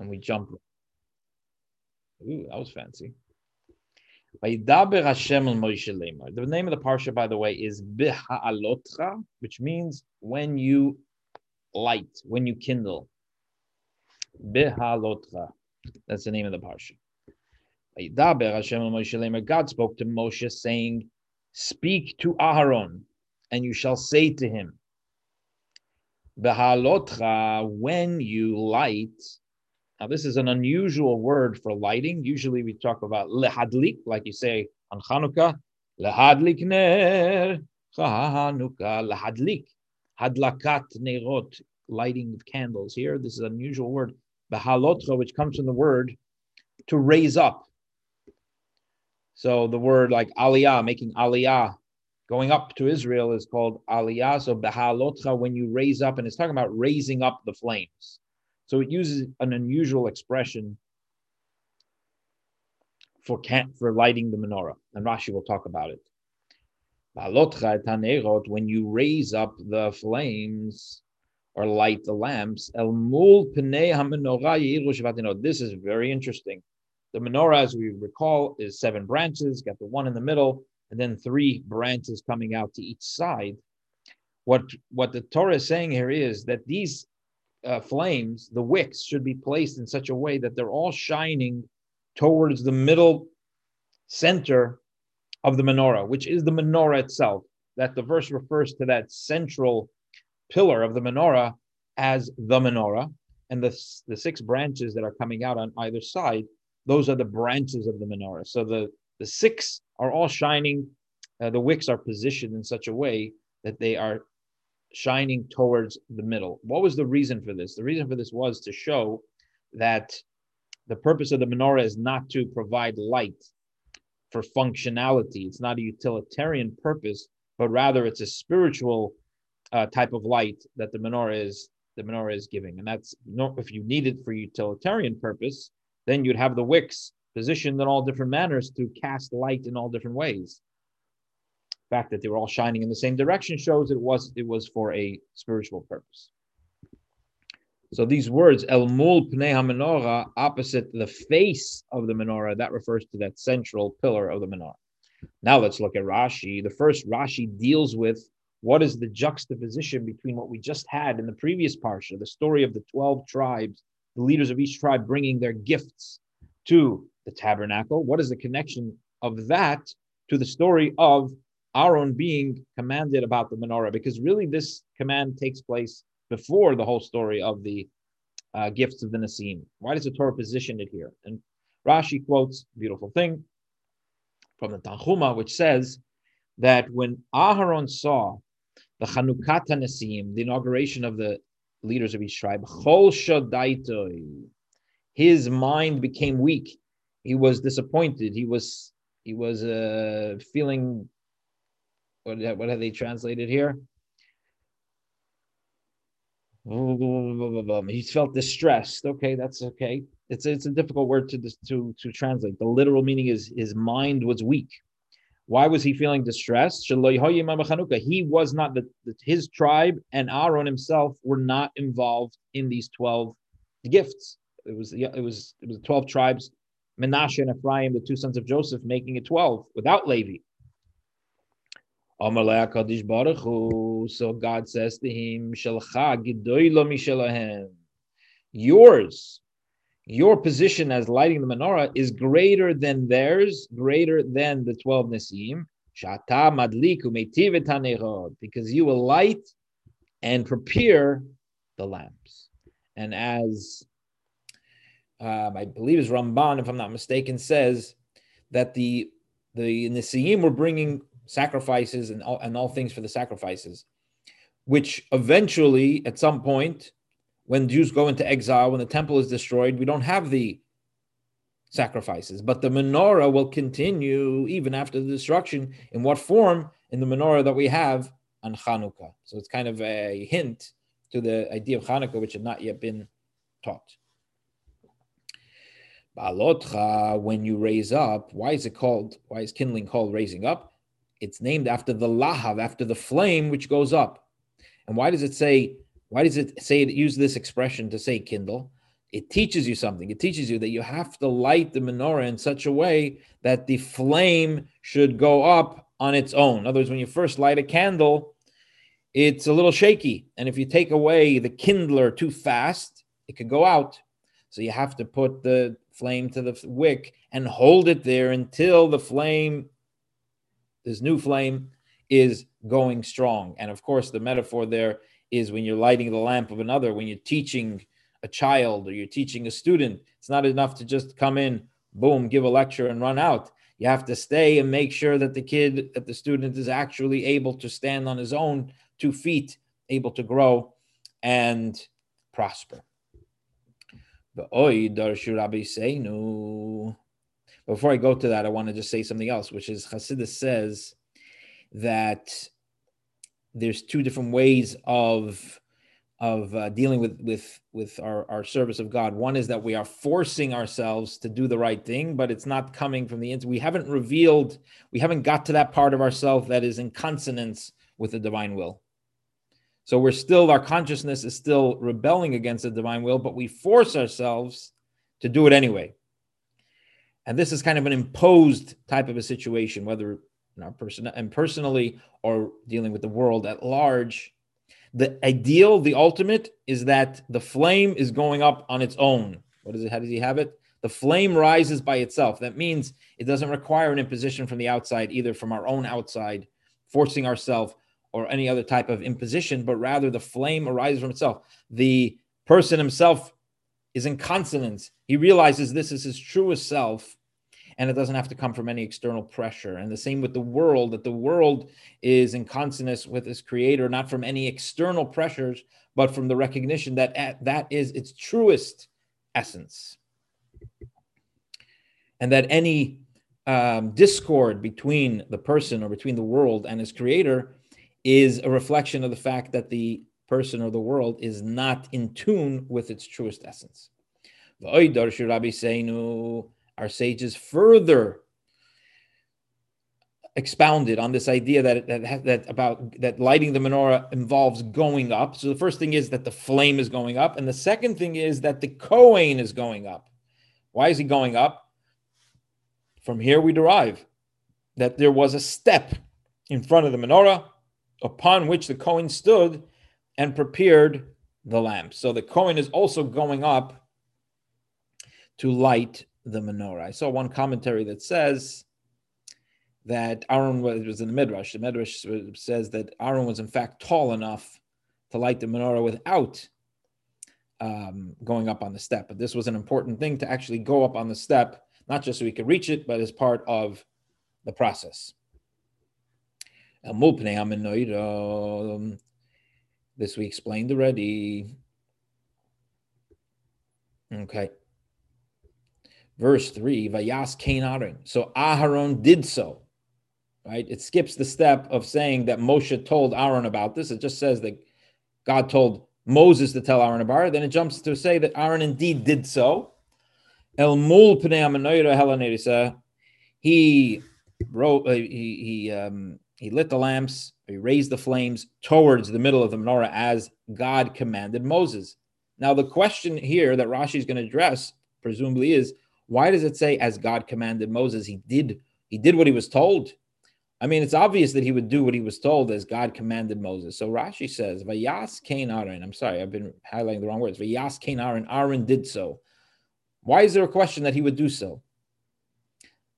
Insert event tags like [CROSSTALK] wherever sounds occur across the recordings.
and we jump. Ooh, that was fancy. The name of the parsha, by the way, is Biha'alotcha, which means when you light, when you kindle. Biha'alotcha. That's the name of the parsha. God spoke to Moshe saying, Speak to Aharon, and you shall say to him, Behalotcha, when you light. Now, this is an unusual word for lighting. Usually we talk about lehadlik, like you say on Chanukah, lehadlik ner, Chanukah, lehadlik, hadlakat nerot, lighting of candles. Here, this is an unusual word, behalotcha, which comes from the word to raise up. So the word like aliyah, making aliyah, going up to Israel is called aliyah. So behalotcha, when you raise up, and it's talking about raising up the flames. So it uses an unusual expression for can, for lighting the menorah, and Rashi will talk about it. When you raise up the flames or light the lamps, This is very interesting. The menorah, as we recall, is seven branches, got the one in the middle, and then three branches coming out to each side. What, what the Torah is saying here is that these uh, flames, the wicks, should be placed in such a way that they're all shining towards the middle center of the menorah, which is the menorah itself. That the verse refers to that central pillar of the menorah as the menorah, and the, the six branches that are coming out on either side those are the branches of the menorah. So the, the six are all shining. Uh, the wicks are positioned in such a way that they are shining towards the middle. What was the reason for this? The reason for this was to show that the purpose of the menorah is not to provide light for functionality. It's not a utilitarian purpose, but rather it's a spiritual uh, type of light that the menorah is the menorah is giving. And that's not if you need it for utilitarian purpose, then you'd have the wicks positioned in all different manners to cast light in all different ways. Fact that they were all shining in the same direction shows it was it was for a spiritual purpose. So these words, El Mul Pnei HaMenorah, opposite the face of the menorah, that refers to that central pillar of the menorah. Now let's look at Rashi. The first Rashi deals with what is the juxtaposition between what we just had in the previous parsha, the story of the 12 tribes the leaders of each tribe bringing their gifts to the tabernacle. What is the connection of that to the story of Aaron being commanded about the menorah? Because really, this command takes place before the whole story of the uh, gifts of the Nasim. Why does the Torah position it here? And Rashi quotes beautiful thing from the Tanchuma, which says that when Aharon saw the Chanukata Nasim, the inauguration of the leaders of each tribe. His mind became weak. He was disappointed. He was he was uh, feeling. What what have they translated here? [LAUGHS] He felt distressed. Okay, that's okay. It's it's a difficult word to to to translate. The literal meaning is his mind was weak. Why was he feeling distressed? He was not the, his tribe and Aaron himself were not involved in these twelve gifts. It was it was it was twelve tribes, Menashe and Ephraim, the two sons of Joseph, making it twelve without Levi. So God says to him, Yours your position as lighting the menorah is greater than theirs, greater than the 12 Nisim. Shata madliku because you will light and prepare the lamps. And as um, I believe is Ramban, if I'm not mistaken, says that the the Nisim were bringing sacrifices and all, and all things for the sacrifices, which eventually, at some point, when Jews go into exile, when the temple is destroyed, we don't have the sacrifices. But the menorah will continue even after the destruction. In what form? In the menorah that we have on Hanukkah. So it's kind of a hint to the idea of Hanukkah, which had not yet been taught. Balotcha, when you raise up, why is it called, why is kindling called raising up? It's named after the lahav, after the flame which goes up. And why does it say why does it say it use this expression to say kindle? it teaches you something. It teaches you that you have to light the menorah in such a way that the flame should go up on its own. In other words, when you first light a candle, it's a little shaky. And if you take away the kindler too fast, it could go out. So you have to put the flame to the wick and hold it there until the flame, this new flame, is going strong. And of course, the metaphor there is when you're lighting the lamp of another, when you're teaching a child or you're teaching a student. It's not enough to just come in, boom, give a lecture and run out. You have to stay and make sure that the kid, that the student is actually able to stand on his own two feet, able to grow and prosper. Before I go to that, I want to just say something else, which is Hasidus says that there's two different ways of of uh, dealing with with with our, our service of God. One is that we are forcing ourselves to do the right thing, but it's not coming from the inside. We haven't revealed, we haven't got to that part of ourselves that is in consonance with the divine will. So we're still, our consciousness is still rebelling against the divine will, but we force ourselves to do it anyway. And this is kind of an imposed type of a situation, whether in our person and personally or dealing with the world at large the ideal, the ultimate, is that the flame is going up on its own. What is it? How does he have it? The flame rises by itself. That means it doesn't require an imposition from the outside, either from our own outside, forcing ourselves, or any other type of imposition, but rather the flame arises from itself. The person himself is in consonance. He realizes this is his truest self and it doesn't have to come from any external pressure. And the same with the world, that the world is in consonance with its creator, not from any external pressures, but from the recognition that that is its truest essence. And that any um, discord between the person or between the world and its creator is a reflection of the fact that the person or the world is not in tune with its truest essence our sages further expounded on this idea that that, that about that lighting the menorah involves going up. So the first thing is that the flame is going up, and the second thing is that the Kohen is going up. Why is he going up? From here we derive that there was a step in front of the menorah upon which the Kohen stood and prepared the lamp. So the Kohen is also going up to light the menorah. I saw one commentary that says that Aaron was, was in the Midrash. The Midrash says that Aaron was in fact tall enough to light the menorah without um, going up on the step. But this was an important thing to actually go up on the step, not just so he could reach it, but as part of the process. This we explained already. Okay verse 3, Vayas Cain Aaron. So Aharon did so. Right? It skips the step of saying that Moshe told Aaron about this. It just says that God told Moses to tell Aaron about it. Then it jumps to say that Aaron indeed did so. El mul He wrote. Uh, he he um, he lit the lamps. He raised the flames towards the middle of the menorah as God commanded Moses. Now the question here that Rashi is going to address presumably is why does it say as God commanded Moses? He did he did what he was told. I mean, it's obvious that he would do what he was told as God commanded Moses. So Rashi says, Vayas Cain Aaron. I'm sorry, I've been highlighting the wrong words. Vayas Cain Aaron. Aaron did so. Why is there a question that he would do so?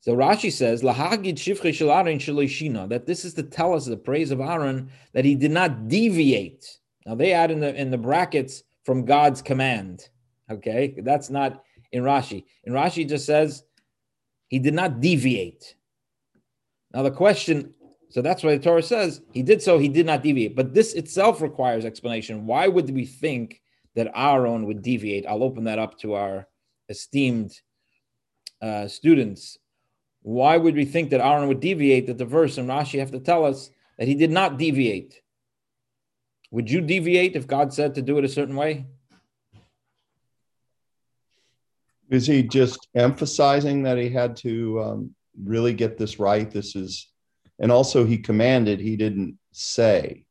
So Rashi says, Lahagid Shivche Shel Aaron Shaloishina, that this is to tell us the praise of Aaron, that he did not deviate. Now they add in the in the brackets from God's command. Okay, that's not in Rashi. In Rashi, just says he did not deviate. Now the question, so that's why the Torah says he did so. He did not deviate. But this itself requires explanation. Why would we think that Aaron would deviate? I'll open that up to our esteemed uh, students. Why would we think that Aaron would deviate? That the verse and Rashi have to tell us that he did not deviate. Would you deviate if God said to do it a certain way? Is he just emphasizing that he had to um, really get this right? This is, and also he commanded, he didn't say.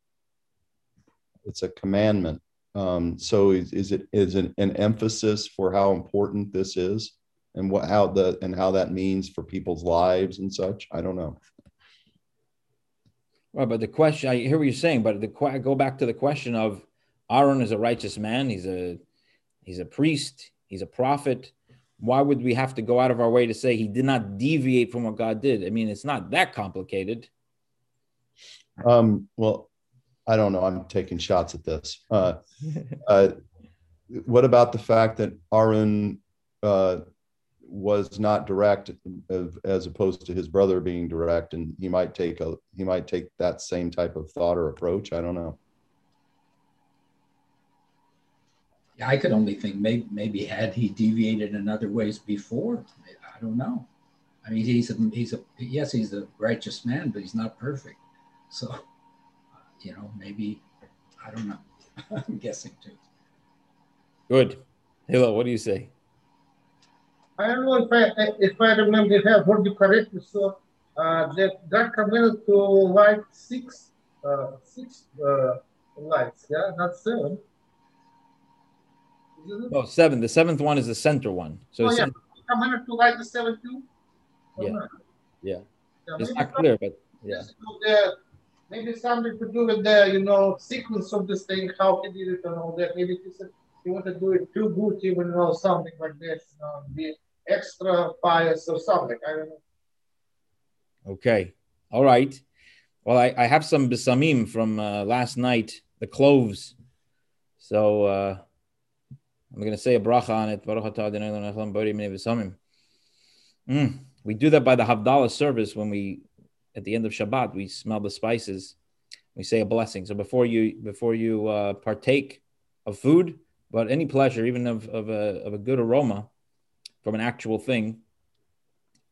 It's a commandment. Um, so is, is it is it an emphasis for how important this is and what how the and how that means for people's lives and such? I don't know. Right, but the question I hear what you're saying, but the go back to the question of Aaron is a righteous man. He's a he's a priest. He's a prophet. Why would we have to go out of our way to say he did not deviate from what God did? I mean, it's not that complicated. Um, well, I don't know. I'm taking shots at this. Uh, [LAUGHS] uh, what about the fact that Aaron uh, was not direct as opposed to his brother being direct, and he might take a he might take that same type of thought or approach? I don't know. Yeah, I could only think maybe maybe had he deviated in other ways before. I don't know. I mean, he's a he's a yes, he's a righteous man, but he's not perfect. So you know, maybe I don't know. [LAUGHS] I'm guessing too. Good. Hello, what do you say? I don't know if I if I remember if I heard you correctly. So uh, that God commanded to light six uh, six uh, lights, yeah, not seven. Oh, seven. The seventh one is the center one. So oh, yeah. commanded to light the seven too. Yeah. yeah. yeah. It's not clear, but yeah maybe something to do with the you know sequence of this thing, how he did it and all that. Maybe he said he wanted to do it too good, even know something like this, you know, extra pious or something. I don't know. Okay, all right. Well, I, I have some besamim from uh, last night, the cloves. So uh, I'm going to say a bracha on it. Mm. We do that by the Havdalah service when we at the end of Shabbat, we smell the spices. We say a blessing. So before you before you uh, partake of food, but any pleasure, even of, of, a, of a good aroma from an actual thing,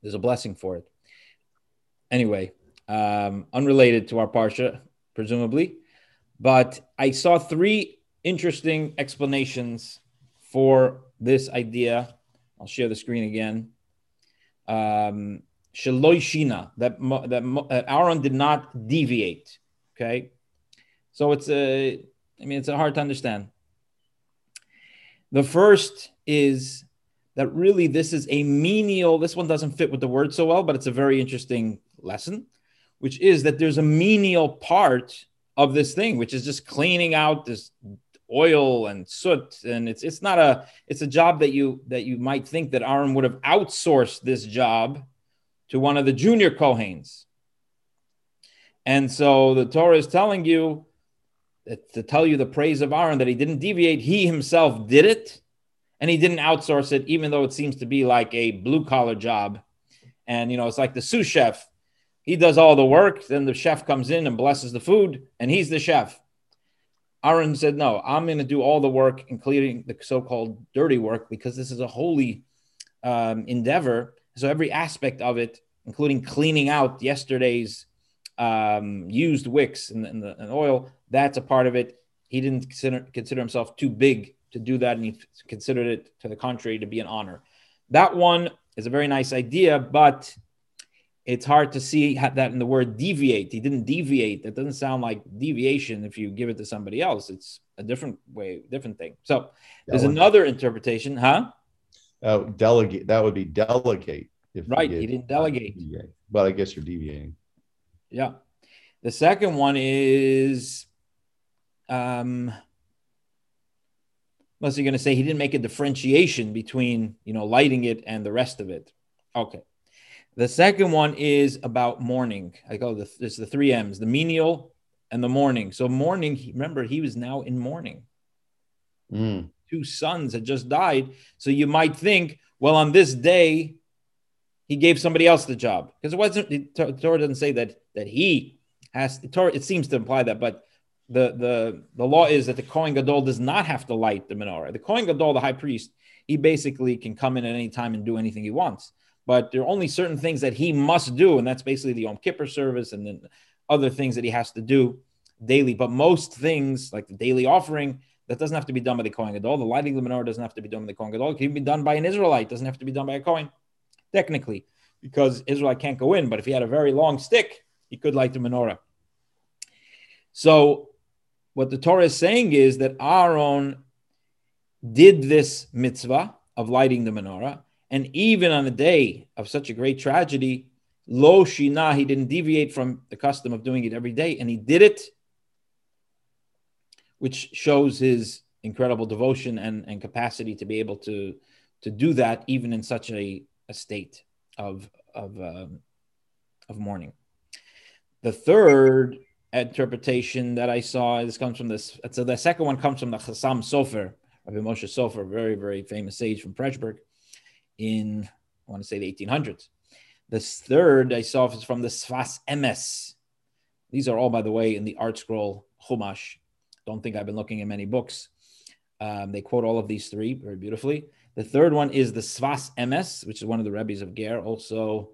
there's a blessing for it. Anyway, um, unrelated to our parsha, presumably, but I saw three interesting explanations for this idea. I'll share the screen again. Um, that that Aaron did not deviate. Okay, so it's a, I mean, it's a hard to understand. The first is that really this is a menial. This one doesn't fit with the word so well, but it's a very interesting lesson, which is that there's a menial part of this thing, which is just cleaning out this oil and soot and it's it's not a it's a job that you that you might think that Aaron would have outsourced this job to one of the junior Kohens. And so the Torah is telling you that, to tell you the praise of Aaron that he didn't deviate. He himself did it and he didn't outsource it, even though it seems to be like a blue collar job. And, you know, it's like the sous chef. He does all the work. Then the chef comes in and blesses the food, and he's the chef. Aaron said, No, I'm going to do all the work, including the so called dirty work, because this is a holy um, endeavor so every aspect of it, including cleaning out yesterday's um, used wicks and, and, the, and oil, that's a part of it. He didn't consider, consider himself too big to do that, and he considered it, to the contrary, to be an honor. That one is a very nice idea, but it's hard to see that in the word deviate. He didn't deviate. That doesn't sound like deviation if you give it to somebody else. It's a different way, different thing. So there's another interpretation, huh? Oh, delegate. That would be delegate. If right, he didn't delegate. Deviate. But I guess you're deviating. Yeah. The second one is, um, unless you're going to say he didn't make a differentiation between, you know, lighting it and the rest of it. Okay. The second one is about mourning. I call this the, it's the three M's, the menial and the mourning. So mourning, remember, he was now in mourning. Mm two sons had just died. So you might think, well, on this day, he gave somebody else the job because it wasn't. The Torah doesn't say that that he has. The Torah it seems to imply that, but the the the law is that the Kohen Gadol does not have to light the menorah. The Kohen Gadol, the high priest, he basically can come in at any time and do anything he wants. But there are only certain things that he must do, and that's basically the Yom Kippur service and then other things that he has to do daily. But most things, like the daily offering, that doesn't have to be done by the Kohen Gadol. The lighting of the menorah doesn't have to be done by the Kohen Gadol. It can be done by an Israelite. It doesn't have to be done by a Kohen, technically, because Israelite can't go in. But if he had a very long stick, he could light the menorah. So what the Torah is saying is that Aaron did this mitzvah of lighting the menorah, and even on a day of such a great tragedy, lo shina, he didn't deviate from the custom of doing it every day, and he did it, which shows his incredible devotion and, and capacity to be able to to do that even in such a, a state of of um, of mourning. The third interpretation that I saw this comes from this. So the second one comes from the Chassam Sofer, Rabbi Moshe Sofer, very very famous sage from Pressburg, in I want to say the 1800s. This third I saw is from the Sfas Emes. These are all, by the way, in the ArtScroll Chumash. Don't think I've been looking at many books. Um, they quote all of these three very beautifully. The third one is the Sfas Emes, which is one of the rabbis of Ger, also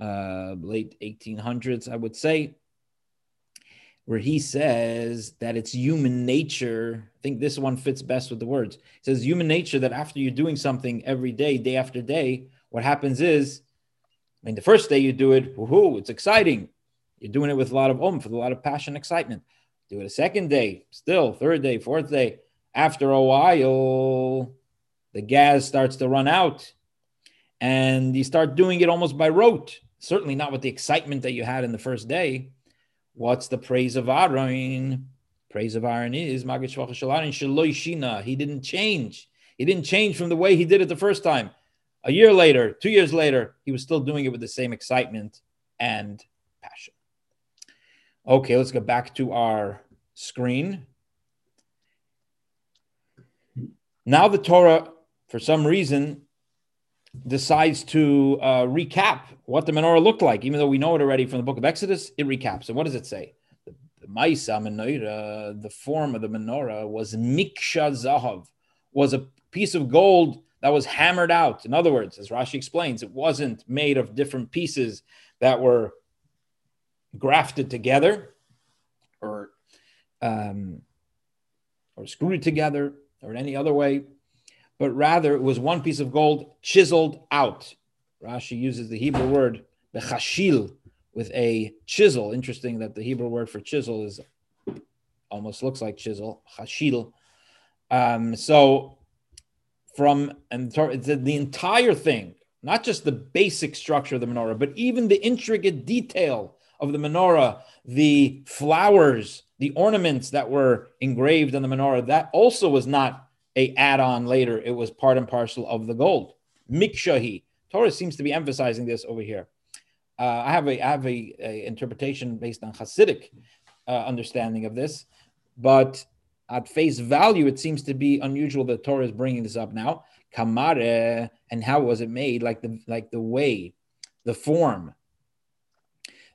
uh, late 1800s, I would say, where he says that it's human nature. I think this one fits best with the words. It says human nature that after you're doing something every day, day after day, what happens is, I mean, the first day you do it, woohoo, it's exciting. You're doing it with a lot of oomph, with a lot of passion, excitement. Do it a second day, still, third day, fourth day. After a while, the gas starts to run out and you start doing it almost by rote. Certainly not with the excitement that you had in the first day. What's the praise of Aaron? Praise of Aaron is He didn't change. He didn't change from the way he did it the first time. A year later, two years later, he was still doing it with the same excitement and passion. Okay, let's go back to our screen. Now the Torah, for some reason, decides to uh, recap what the menorah looked like, even though we know it already from the book of Exodus. It recaps. And what does it say? The, Maisa menorah, the form of the menorah was miksha zahav, was a piece of gold that was hammered out. In other words, as Rashi explains, it wasn't made of different pieces that were grafted together or um, or screwed together or in any other way but rather it was one piece of gold chiseled out. Rashi uses the Hebrew word bechashil with a chisel. Interesting that the Hebrew word for chisel is almost looks like chisel, chashil. Um, so from and the entire thing, not just the basic structure of the menorah, but even the intricate detail of the menorah, the flowers, the ornaments that were engraved on the menorah, that also was not a add-on later. It was part and parcel of the gold. Mikshahi. Torah seems to be emphasizing this over here. Uh, I have a I have a, a interpretation based on Hasidic uh, understanding of this, but at face value, it seems to be unusual that Torah is bringing this up now. Kamare and how was it made? Like the like the way, the form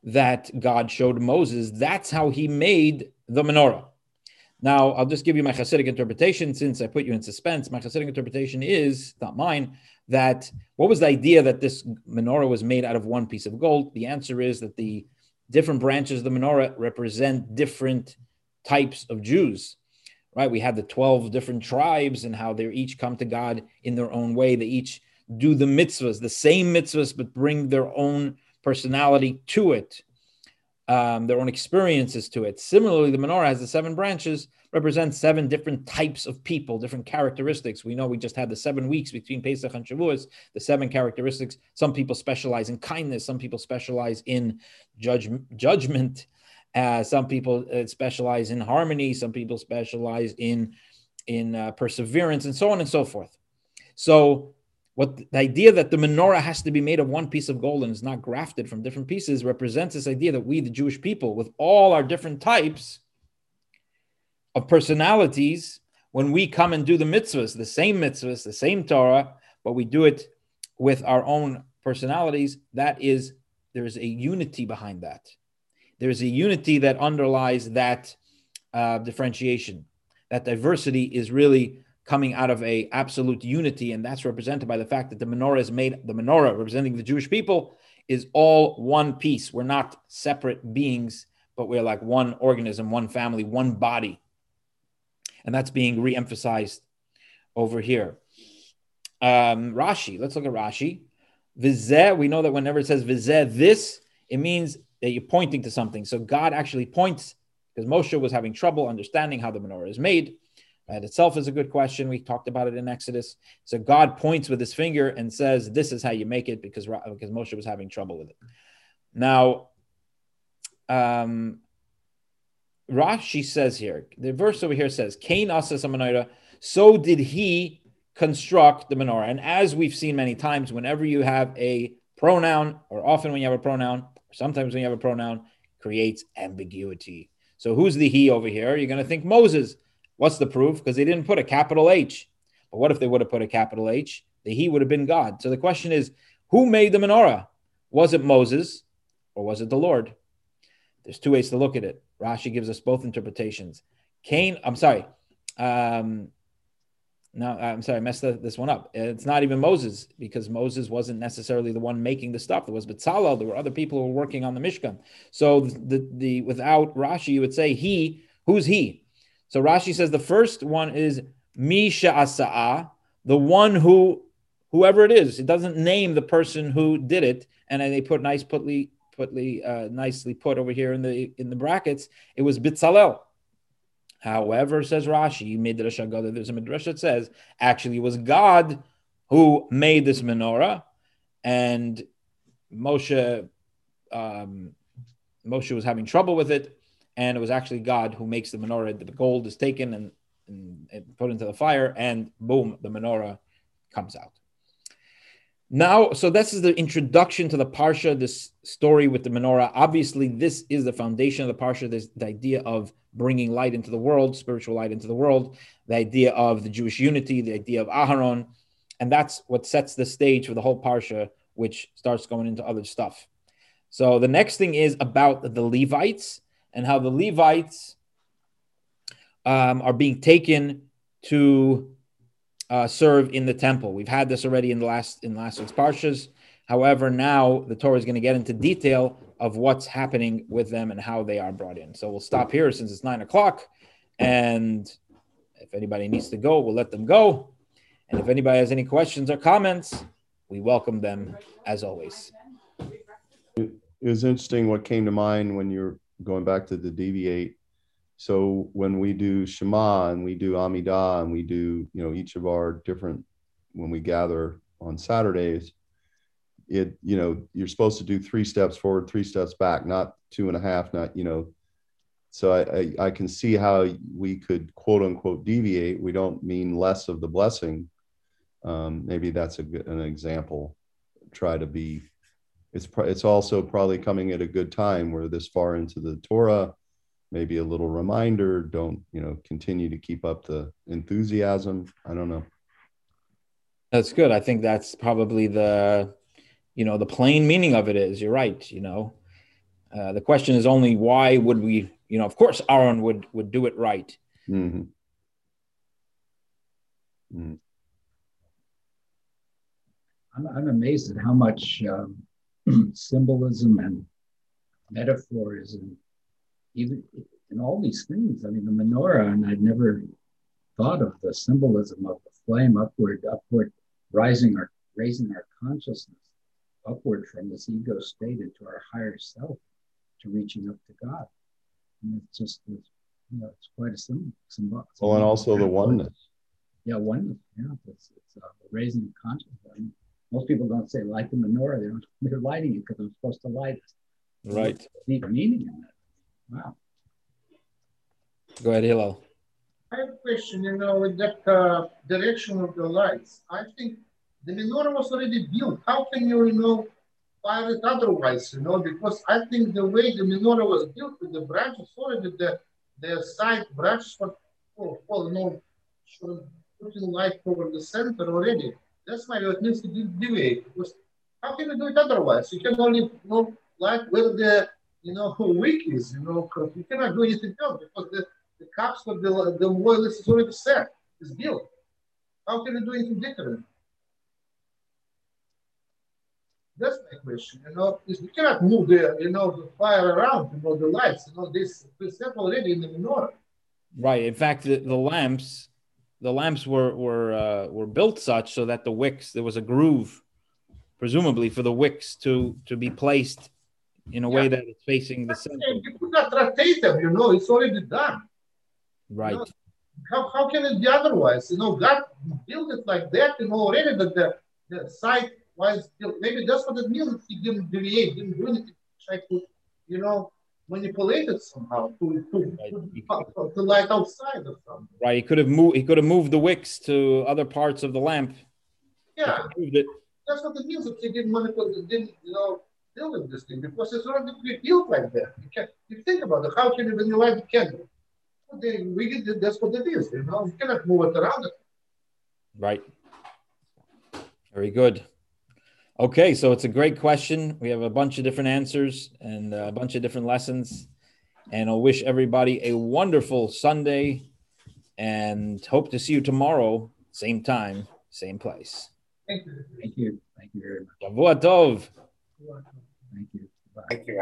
that God showed Moses. That's how He made the menorah. Now, I'll just give you my Hasidic interpretation since I put you in suspense. My Hasidic interpretation is, not mine, that what was the idea that this menorah was made out of one piece of gold? The answer is that the different branches of the menorah represent different types of Jews, right? We had the 12 different tribes and how they each come to God in their own way. They each do the mitzvahs, the same mitzvahs, but bring their own personality to it um, their own experiences to it. Similarly, the menorah has the seven branches, represents seven different types of people, different characteristics. We know we just had the seven weeks between Pesach and Shavuos, the seven characteristics. Some people specialize in kindness, some people specialize in judge, judgment, uh, some people uh, specialize in harmony, some people specialize in in uh, perseverance, and so on and so forth. So what the idea that the menorah has to be made of one piece of gold and is not grafted from different pieces represents this idea that we, the Jewish people, with all our different types of personalities, when we come and do the mitzvahs, the same mitzvahs, the same Torah, but we do it with our own personalities, that is, there is a unity behind that. There is a unity that underlies that uh, differentiation. That diversity is really coming out of a absolute unity, and that's represented by the fact that the menorah is made. The menorah representing the Jewish people is all one piece. We're not separate beings, but we're like one organism, one family, one body, and that's being re-emphasized over here. Um, Rashi. Let's look at Rashi. Vizeh. We know that whenever it says vizeh, this, it means that you're pointing to something. So God actually points because Moshe was having trouble understanding how the menorah is made. That itself is a good question. We talked about it in Exodus. So God points with his finger and says, "This is how you make it," because because Moshe was having trouble with it. Now, um, Rashi says here, the verse over here says, "Cain asas menorah." So did he construct the menorah. And as we've seen many times, whenever you have a pronoun, or often when you have a pronoun, or sometimes when you have a pronoun, creates ambiguity. So who's the he over here? You're going to think Moses. What's the proof? Because they didn't put a capital H. But what if they would have put a capital H? The he would have been God. So the question is, who made the menorah? Was it Moses or was it the Lord? There's two ways to look at it. Rashi gives us both interpretations. Cain, I'm sorry. Um, no, I'm sorry, I messed this one up. It's not even Moses because Moses wasn't necessarily the one making the stuff. There was Bezalel. There were other people who were working on the Mishkan. So the, the without Rashi, you would say he. Who's he? So Rashi says the first one is Misha Asa'a, the one who, whoever it is, it doesn't name the person who did it, and they put nice putly, putly, uh, nicely put over here in the in the brackets. It was Bitzalel. However, says Rashi, Midrash Agada, there's a midrash that says actually it was God who made this menorah, and Moshe, um, Moshe was having trouble with it, and it was actually God who makes the menorah. The gold is taken and, and, put into the fire, and boom, the menorah comes out. Now, so this is the introduction to the parsha, this story with the menorah. Obviously, this is the foundation of the parsha. This the idea of bringing light into the world, spiritual light into the world, the idea of the Jewish unity, the idea of Aharon, and that's what sets the stage for the whole parsha, which starts going into other stuff. So the next thing is about the Levites and how the Levites um, are being taken to uh, serve in the temple. We've had this already in the last in the last week's parshas. However, now the Torah is going to get into detail of what's happening with them and how they are brought in. So we'll stop here since it's nine o'clock, and if anybody needs to go, we'll let them go. And if anybody has any questions or comments, we welcome them as always. It was interesting what came to mind when you're going back to the deviate. So when we do Shema and we do Amidah and we do, you know, each of our different, when we gather on Saturdays, it, you know, you're supposed to do three steps forward, three steps back, not two and a half, not, you know, so I, I, I can see how we could quote unquote deviate. We don't mean less of the blessing. Um, maybe that's a an example. Try to be it's it's also probably coming at a good time. We're this far into the Torah. Maybe a little reminder. Don't you know? Continue to keep up the enthusiasm. I don't know. That's good. I think that's probably the, you know, the plain meaning of it is. You're right. You know, uh, the question is only why would we? You know, of course, Aaron would would do it right. Mm-hmm. Mm. I'm, I'm amazed at how much um, [CLEARS THROAT] symbolism and metaphors and even in all these things. I mean, the menorah, and I'd never thought of the symbolism of the flame upward, upward, rising our raising our consciousness upward from this ego state into our higher self to reaching up to God. And it's just, it's, you know, it's quite a symbol. symbol well, and also the oneness. Yeah, oneness. Yeah, it's, it's uh, raising consciousness. I mean, most people don't say light the menorah. They don't. They're lighting it because I'm supposed to light it. Right. Deep meaning in that. Wow. Go ahead, Hillel. I have a question. You know, with that uh, direction of the lights, I think the menorah was already built. How can you, you know, fire it otherwise? You know, because I think the way the menorah was built with the branches already, the the side branches were, oh, well, no, putting light over the center already. That's it needs to be deviate. Because how can you do it otherwise? You can only know like where the you know wick is, you know, you cannot do anything else because the, the caps for the the oil is already set, it's built. How can you do anything different? That's my question. You know, is we cannot move the you know the fire around, you know, the lights, you know, this is set already in the menorah. Right. In fact, the, the lamps the lamps were were uh, were built such so that the wicks there was a groove, presumably for the wicks to to be placed in a Yeah. way that it's facing the center. You could not rotate them, you know, it's already done. Right. No. How, how can it be otherwise? You know, God built it like that, you know, already that the, the site was built. Maybe that's what it means. He didn't deviate, didn't do anything, try to, you know, manipulate it somehow to, to, to, to light outside or something. Right. He could have moved. He could have moved the wicks to other parts of the lamp. Yeah, it. that's what it means if he didn't manipulate, didn't, you know, build this thing because it's already built like that. You can you think about it, how can you when you light a candle? Well, they, we did, that's what it is, you know, you cannot move it around. Right. Very good. Okay, so it's a great question. We have a bunch of different answers and a bunch of different lessons. And I'll wish everybody a wonderful Sunday and hope to see you tomorrow, same time, same place. Thank you. Thank you. Thank you very much. Shavua Tov. Thank you. Bye. Thank you.